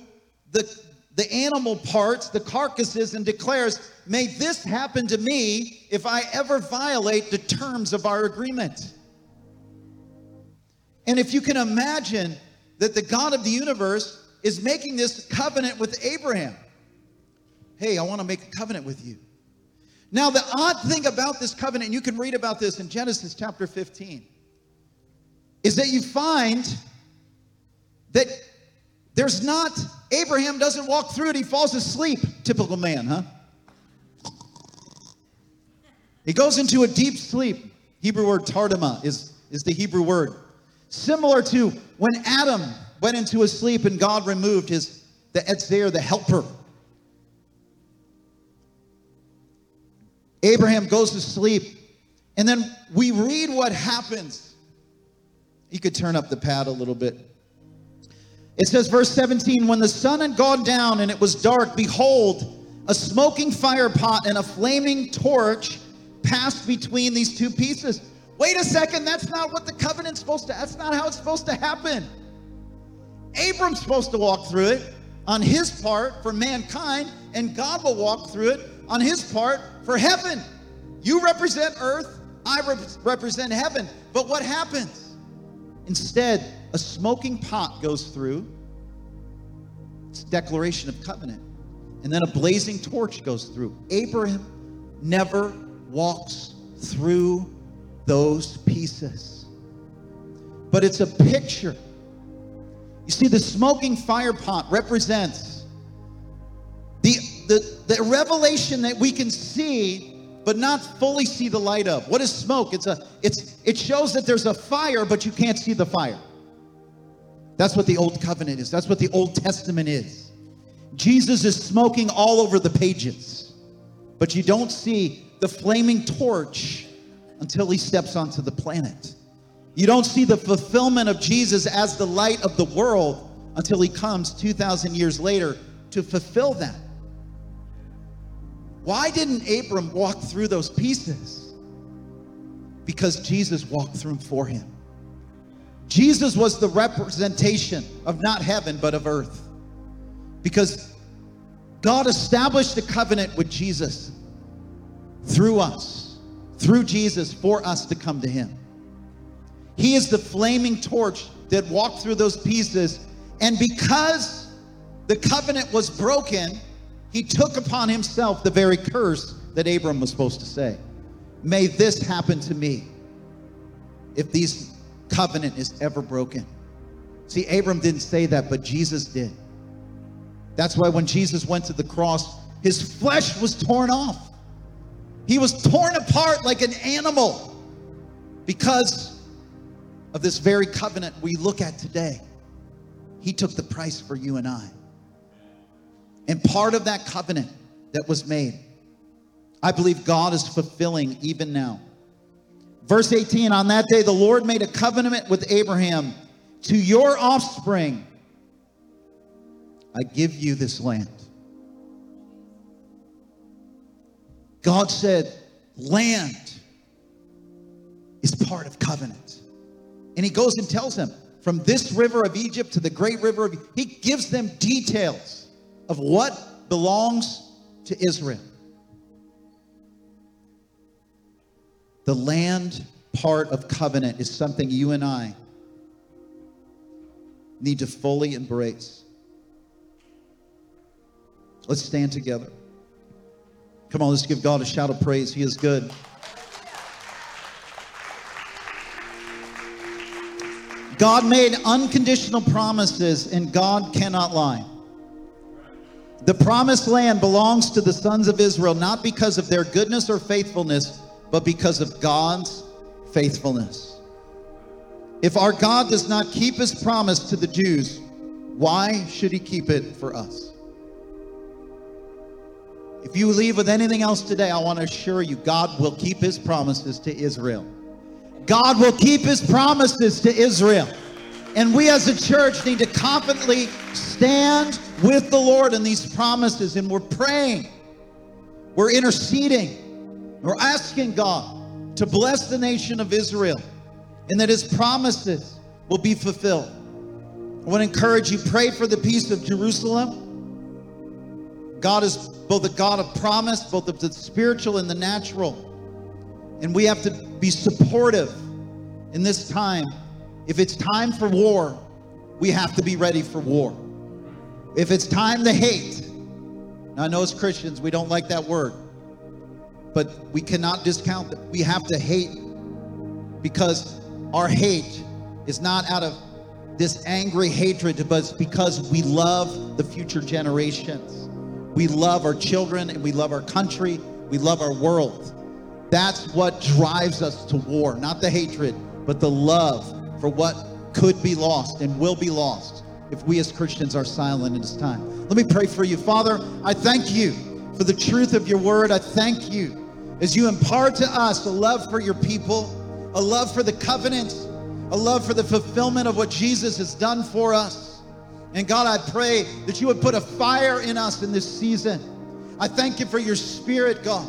the, the animal parts, the carcasses, and declares, May this happen to me if I ever violate the terms of our agreement. And if you can imagine that the God of the universe is making this covenant with Abraham. Hey, I want to make a covenant with you. Now, the odd thing about this covenant, and you can read about this in Genesis chapter 15, is that you find that there's not, Abraham doesn't walk through it, he falls asleep. Typical man, huh? He goes into a deep sleep. Hebrew word tardama is, is the Hebrew word. Similar to when Adam went into a sleep and God removed his, the ezer, the helper. Abraham goes to sleep. And then we read what happens. You could turn up the pad a little bit. It says, verse 17, when the sun had gone down and it was dark, behold, a smoking fire pot and a flaming torch passed between these two pieces. Wait a second, that's not what the covenant's supposed to, that's not how it's supposed to happen. Abram's supposed to walk through it on his part for mankind, and God will walk through it on his part for heaven. You represent earth, I rep- represent heaven. But what happens? Instead, a smoking pot goes through. It's declaration of covenant. And then a blazing torch goes through. Abraham never walks through those pieces. But it's a picture. You see, the smoking fire pot represents the, the, the revelation that we can see but not fully see the light of. What is smoke? It's a it's it shows that there's a fire, but you can't see the fire. That's what the old covenant is. That's what the Old Testament is. Jesus is smoking all over the pages, but you don't see the flaming torch until he steps onto the planet. You don't see the fulfillment of Jesus as the light of the world until he comes 2,000 years later to fulfill that. Why didn't Abram walk through those pieces? Because Jesus walked through them for him. Jesus was the representation of not heaven, but of earth. Because God established a covenant with Jesus through us through Jesus for us to come to Him. He is the flaming torch that walked through those pieces. And because the covenant was broken, He took upon Himself the very curse that Abram was supposed to say. May this happen to me if this covenant is ever broken. See, Abram didn't say that, but Jesus did. That's why when Jesus went to the cross, his flesh was torn off. He was torn apart like an animal because of this very covenant we look at today. He took the price for you and I. And part of that covenant that was made, I believe God is fulfilling even now. Verse 18 On that day, the Lord made a covenant with Abraham. To your offspring, I give you this land. God said, land is part of covenant. And he goes and tells them, from this river of Egypt to the great river of he gives them details of what belongs to Israel. The land part of covenant is something you and I need to fully embrace. Let's stand together. Come on, let's give God a shout of praise. He is good. God made unconditional promises, and God cannot lie. The promised land belongs to the sons of Israel, not because of their goodness or faithfulness, but because of God's faithfulness. If our God does not keep his promise to the Jews, why should he keep it for us? If you leave with anything else today, I want to assure you God will keep his promises to Israel. God will keep his promises to Israel. And we as a church need to confidently stand with the Lord in these promises. And we're praying, we're interceding, we're asking God to bless the nation of Israel and that his promises will be fulfilled. I want to encourage you pray for the peace of Jerusalem. God is both a God of promise, both of the spiritual and the natural. And we have to be supportive in this time. If it's time for war, we have to be ready for war. If it's time to hate, I know as Christians we don't like that word, but we cannot discount that. We have to hate because our hate is not out of this angry hatred, but it's because we love the future generations. We love our children and we love our country. We love our world. That's what drives us to war, not the hatred, but the love for what could be lost and will be lost if we as Christians are silent in this time. Let me pray for you. Father, I thank you for the truth of your word. I thank you as you impart to us a love for your people, a love for the covenant, a love for the fulfillment of what Jesus has done for us. And God, I pray that you would put a fire in us in this season. I thank you for your spirit, God.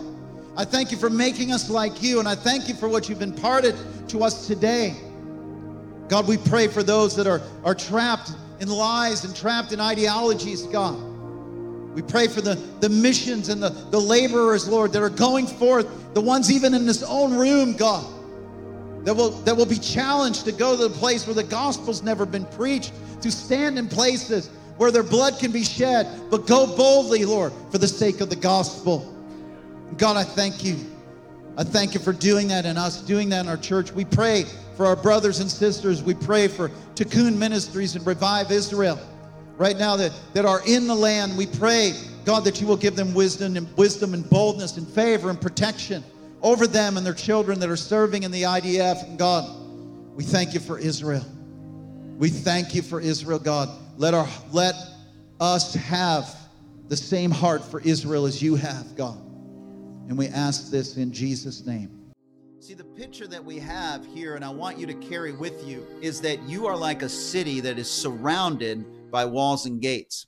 I thank you for making us like you, and I thank you for what you've imparted to us today. God, we pray for those that are, are trapped in lies and trapped in ideologies, God. We pray for the, the missions and the, the laborers, Lord, that are going forth, the ones even in this own room, God, that will, that will be challenged to go to the place where the gospel's never been preached, to stand in places where their blood can be shed, but go boldly, Lord, for the sake of the gospel. God, I thank you. I thank you for doing that in us, doing that in our church. We pray for our brothers and sisters. We pray for Tikkun Ministries and Revive Israel right now that, that are in the land. We pray, God, that you will give them wisdom and wisdom and boldness and favor and protection over them and their children that are serving in the IDF. And God, we thank you for Israel. We thank you for Israel, God. Let our let us have the same heart for Israel as you have, God. And we ask this in Jesus' name. See, the picture that we have here, and I want you to carry with you, is that you are like a city that is surrounded by walls and gates.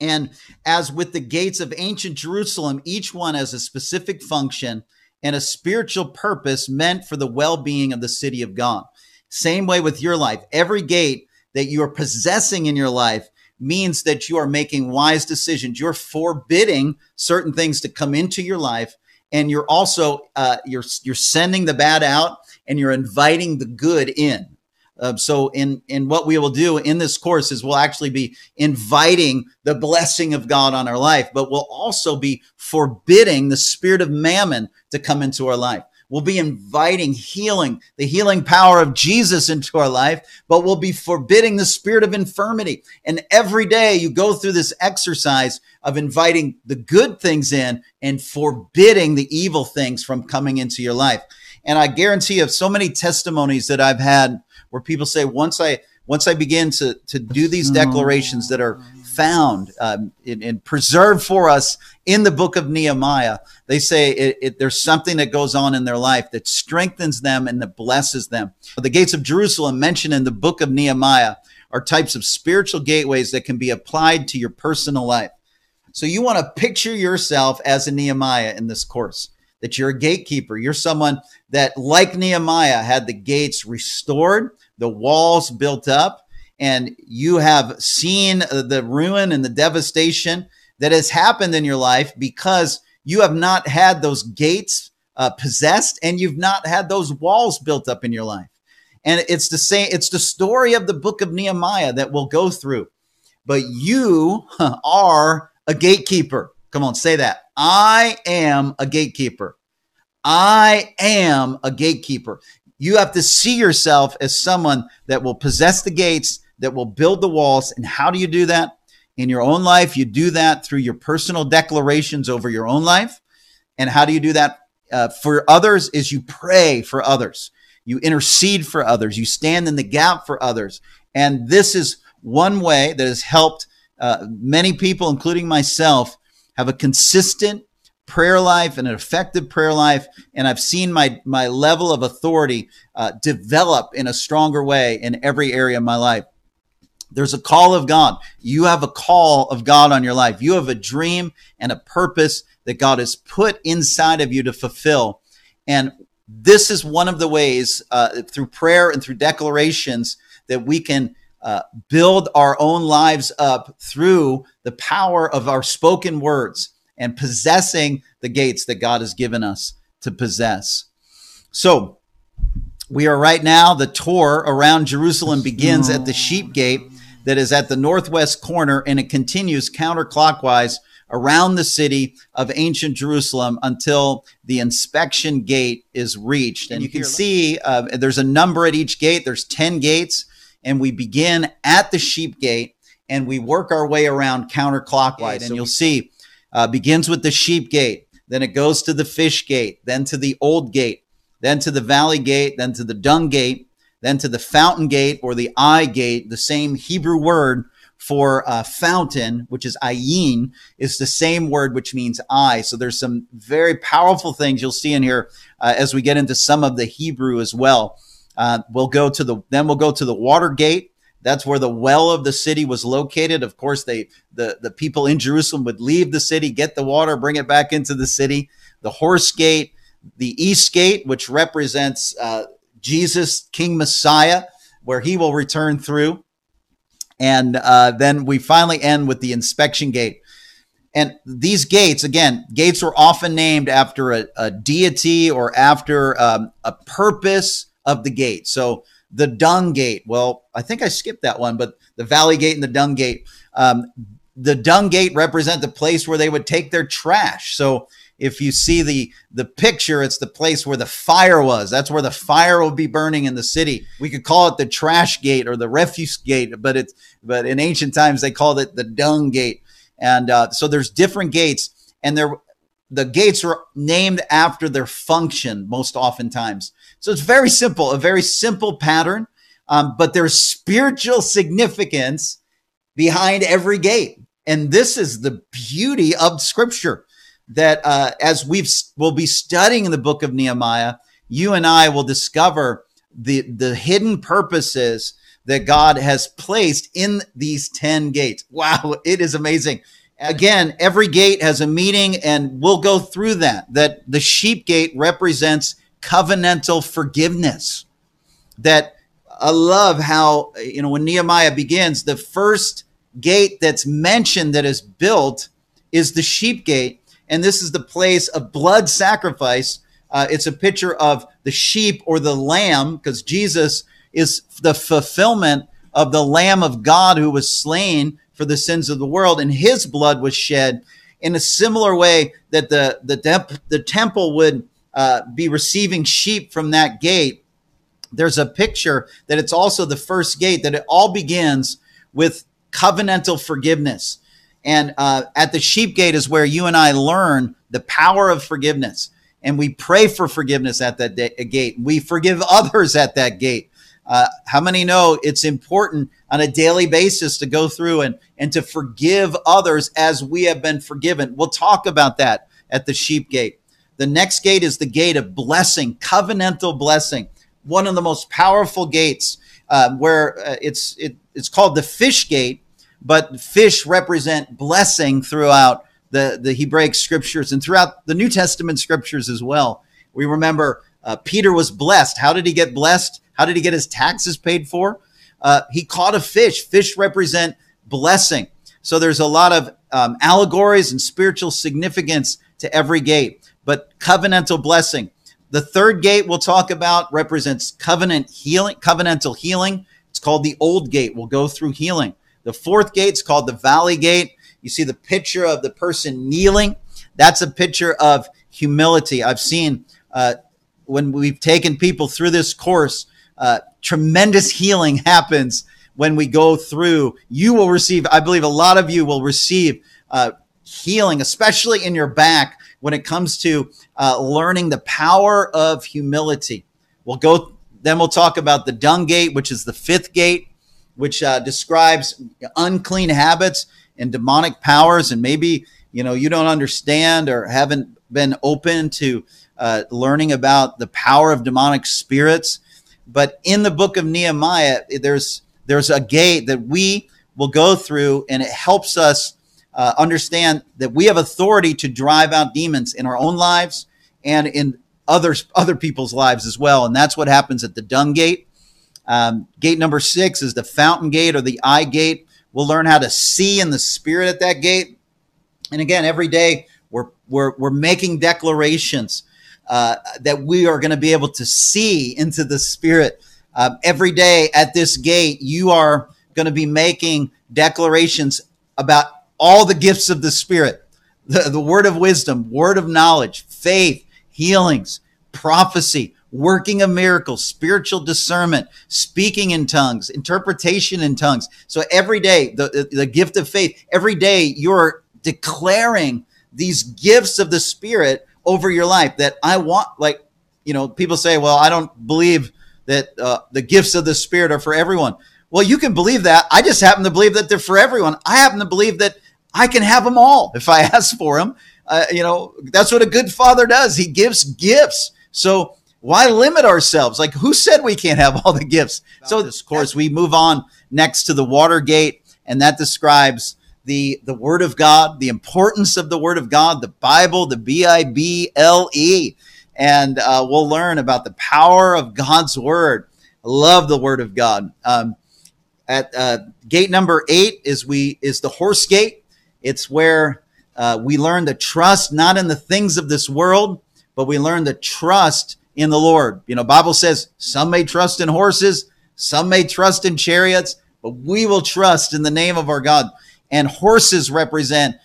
And as with the gates of ancient Jerusalem, each one has a specific function and a spiritual purpose meant for the well being of the city of God. Same way with your life. Every gate that you are possessing in your life means that you are making wise decisions. You're forbidding certain things to come into your life, and you're also uh, you're you're sending the bad out, and you're inviting the good in. Uh, so in in what we will do in this course is we'll actually be inviting the blessing of God on our life, but we'll also be forbidding the spirit of mammon to come into our life. We'll be inviting healing, the healing power of Jesus into our life, but we'll be forbidding the spirit of infirmity. And every day you go through this exercise of inviting the good things in and forbidding the evil things from coming into your life. And I guarantee you have so many testimonies that I've had where people say, once I, once I begin to, to do these mm-hmm. declarations that are found um, and preserved for us in the book of Nehemiah. They say it, it, there's something that goes on in their life that strengthens them and that blesses them. The gates of Jerusalem mentioned in the book of Nehemiah are types of spiritual gateways that can be applied to your personal life. So you want to picture yourself as a Nehemiah in this course, that you're a gatekeeper. You're someone that, like Nehemiah, had the gates restored, the walls built up, and you have seen the ruin and the devastation that has happened in your life because you have not had those gates uh, possessed and you've not had those walls built up in your life. And it's the same, it's the story of the book of Nehemiah that we'll go through. But you are a gatekeeper. Come on, say that. I am a gatekeeper. I am a gatekeeper. You have to see yourself as someone that will possess the gates, that will build the walls. And how do you do that? In your own life, you do that through your personal declarations over your own life. And how do you do that uh, for others? Is you pray for others, you intercede for others, you stand in the gap for others. And this is one way that has helped uh, many people, including myself, have a consistent prayer life and an effective prayer life. And I've seen my, my level of authority uh, develop in a stronger way in every area of my life. There's a call of God. You have a call of God on your life. You have a dream and a purpose that God has put inside of you to fulfill. And this is one of the ways uh, through prayer and through declarations that we can uh, build our own lives up through the power of our spoken words and possessing the gates that God has given us to possess. So, we are right now, the tour around Jerusalem begins at the sheep gate that is at the northwest corner and it continues counterclockwise around the city of ancient Jerusalem until the inspection gate is reached. And you can see uh, there's a number at each gate, there's 10 gates and we begin at the sheep gate and we work our way around counterclockwise. Okay, and you'll see, uh, begins with the sheep gate, then it goes to the fish gate, then to the old gate, then to the valley gate, then to the dung gate, then to the fountain gate or the eye gate. The same Hebrew word for uh, fountain, which is ayin, is the same word which means eye. So there's some very powerful things you'll see in here uh, as we get into some of the Hebrew as well. Uh, we'll go to the then we'll go to the water gate. That's where the well of the city was located. Of course, they the the people in Jerusalem would leave the city, get the water, bring it back into the city. The horse gate, the east gate, which represents uh, Jesus, King Messiah, where he will return through. And uh, then we finally end with the inspection gate. And these gates, again, gates were often named after a, a deity or after um, a purpose of the gate. So the dung gate, well, I think I skipped that one, but the valley gate and the dung gate. Um, the dung gate represent the place where they would take their trash. So if you see the the picture, it's the place where the fire was. That's where the fire will be burning in the city. We could call it the trash gate or the refuse gate, but it's but in ancient times they called it the dung gate. And uh, so there's different gates, and there the gates were named after their function most oftentimes. So it's very simple, a very simple pattern, um, but there's spiritual significance behind every gate. And this is the beauty of scripture that uh, as we've will be studying the book of Nehemiah, you and I will discover the the hidden purposes that God has placed in these 10 gates. Wow, it is amazing. Again, every gate has a meaning and we'll go through that. That the sheep gate represents covenantal forgiveness. That I love how, you know, when Nehemiah begins, the first gate that's mentioned that is built is the sheep gate and this is the place of blood sacrifice. Uh, it's a picture of the sheep or the lamb, because Jesus is the fulfillment of the Lamb of God who was slain for the sins of the world, and his blood was shed in a similar way that the the, temp- the temple would uh, be receiving sheep from that gate. There's a picture that it's also the first gate that it all begins with covenantal forgiveness. And uh, at the sheep gate is where you and I learn the power of forgiveness. And we pray for forgiveness at that day, gate. We forgive others at that gate. Uh, how many know it's important on a daily basis to go through and, and to forgive others as we have been forgiven? We'll talk about that at the sheep gate. The next gate is the gate of blessing, covenantal blessing, one of the most powerful gates uh, where uh, it's it, it's called the fish gate, but fish represent blessing throughout the, the Hebraic scriptures and throughout the New Testament scriptures as well. We remember uh, Peter was blessed. How did he get blessed? How did he get his taxes paid for? Uh, he caught a fish. Fish represent blessing. So there's a lot of um, allegories and spiritual significance to every gate, but covenantal blessing. The third gate we'll talk about represents covenant healing, covenantal healing. It's called the old gate. We'll go through healing. The fourth gate is called the valley gate. You see the picture of the person kneeling. That's a picture of humility. I've seen uh, when we've taken people through this course, uh, tremendous healing happens when we go through. You will receive, I believe a lot of you will receive uh, healing, especially in your back when it comes to uh, learning the power of humility. We'll go, then we'll talk about the dung gate, which is the fifth gate, which uh, describes unclean habits and demonic powers. And maybe, you know, you don't understand or haven't been open to uh, learning about the power of demonic spirits. But in the book of Nehemiah, there's there's a gate that we will go through, and it helps us uh, understand that we have authority to drive out demons in our own lives and in others other people's lives as well. And that's what happens at the dung gate. Um, gate number six is the fountain gate or the eye gate. We'll learn how to see in the spirit at that gate. And again, every day we're we're we're making declarations uh, that we are going to be able to see into the spirit. Uh, every day at this gate, you are going to be making declarations about all the gifts of the spirit the, the word of wisdom, word of knowledge, faith, healings, prophecy, working of miracles, spiritual discernment, speaking in tongues, interpretation in tongues. So every day, the, the gift of faith, every day you're declaring these gifts of the spirit over your life that I want, like, you know, people say, well, I don't believe that uh, the gifts of the Spirit are for everyone. Well, you can believe that. I just happen to believe that they're for everyone. I happen to believe that I can have them all if I ask for them. Uh, you know, that's what a good father does. He gives gifts. So why limit ourselves? Like, who said we can't have all the gifts? So, of course, we move on next to the Watergate, and that describes the the Word of God, the importance of the Word of God, the Bible, the B I B L E, and uh, we'll learn about the power of God's Word. I love the Word of God. Um, at uh, gate number eight is we is the horse gate. It's where uh, we learn to trust not in the things of this world, but we learn to trust in the Lord. You know, Bible says some may trust in horses, some may trust in chariots, but we will trust in the name of our God and horses represent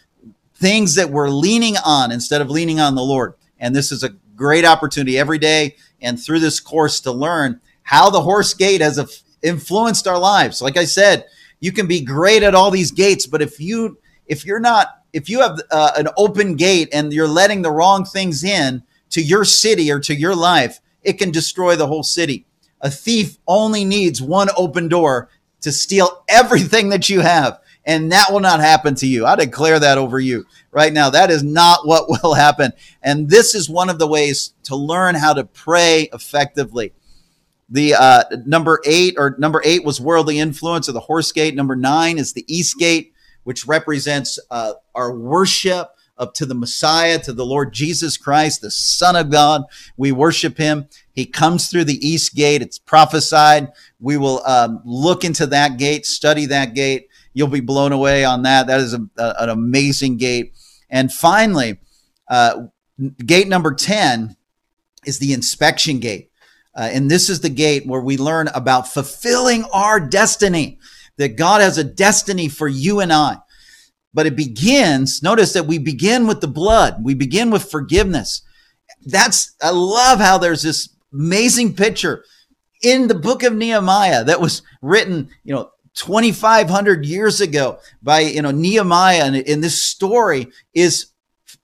things that we're leaning on instead of leaning on the Lord. And this is a great opportunity every day and through this course to learn how the horse gate has influenced our lives. Like I said, you can be great at all these gates, but if you if you're not if you have uh, an open gate and you're letting the wrong things in to your city or to your life, it can destroy the whole city. A thief only needs one open door to steal everything that you have and that will not happen to you. I declare that over you right now. That is not what will happen. And this is one of the ways to learn how to pray effectively. The uh, number eight or number eight was worldly influence of the horse gate. Number nine is the east gate, which represents uh, our worship up to the Messiah, to the Lord Jesus Christ, the Son of God. We worship him. He comes through the east gate. It's prophesied. We will um, look into that gate, study that gate you'll be blown away on that. That is a, a, an amazing gate. And finally, uh, gate number 10 is the inspection gate. Uh, and this is the gate where we learn about fulfilling our destiny, that God has a destiny for you and I. But it begins, notice that we begin with the blood, we begin with forgiveness. That's, I love how there's this amazing picture in the book of Nehemiah that was written, you know, 2,500 years ago by, you know, Nehemiah. And, and this story is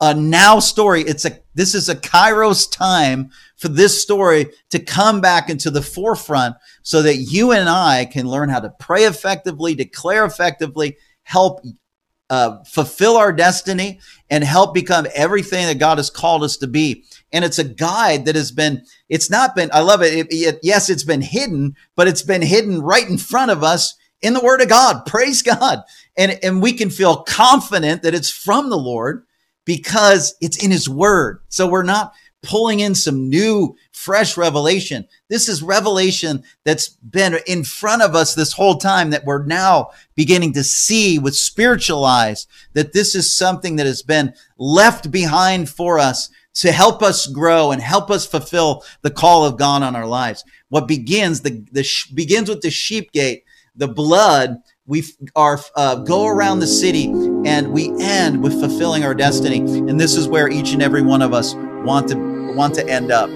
a now story. It's a, this is a Kairos time for this story to come back into the forefront so that you and I can learn how to pray effectively, declare effectively, help uh, fulfill our destiny, and help become everything that God has called us to be. And it's a guide that has been, it's not been, I love it. It, it. Yes, it's been hidden, but it's been hidden right in front of us in the word of God. Praise God. And, and we can feel confident that it's from the Lord because it's in his word. So we're not pulling in some new, fresh revelation. This is revelation that's been in front of us this whole time that we're now beginning to see with spiritual eyes that this is something that has been left behind for us to help us grow and help us fulfill the call of God on our lives. What begins, the, the begins with the sheep gate, the blood we are uh, go around the city and we end with fulfilling our destiny and this is where each and every one of us want to want to end up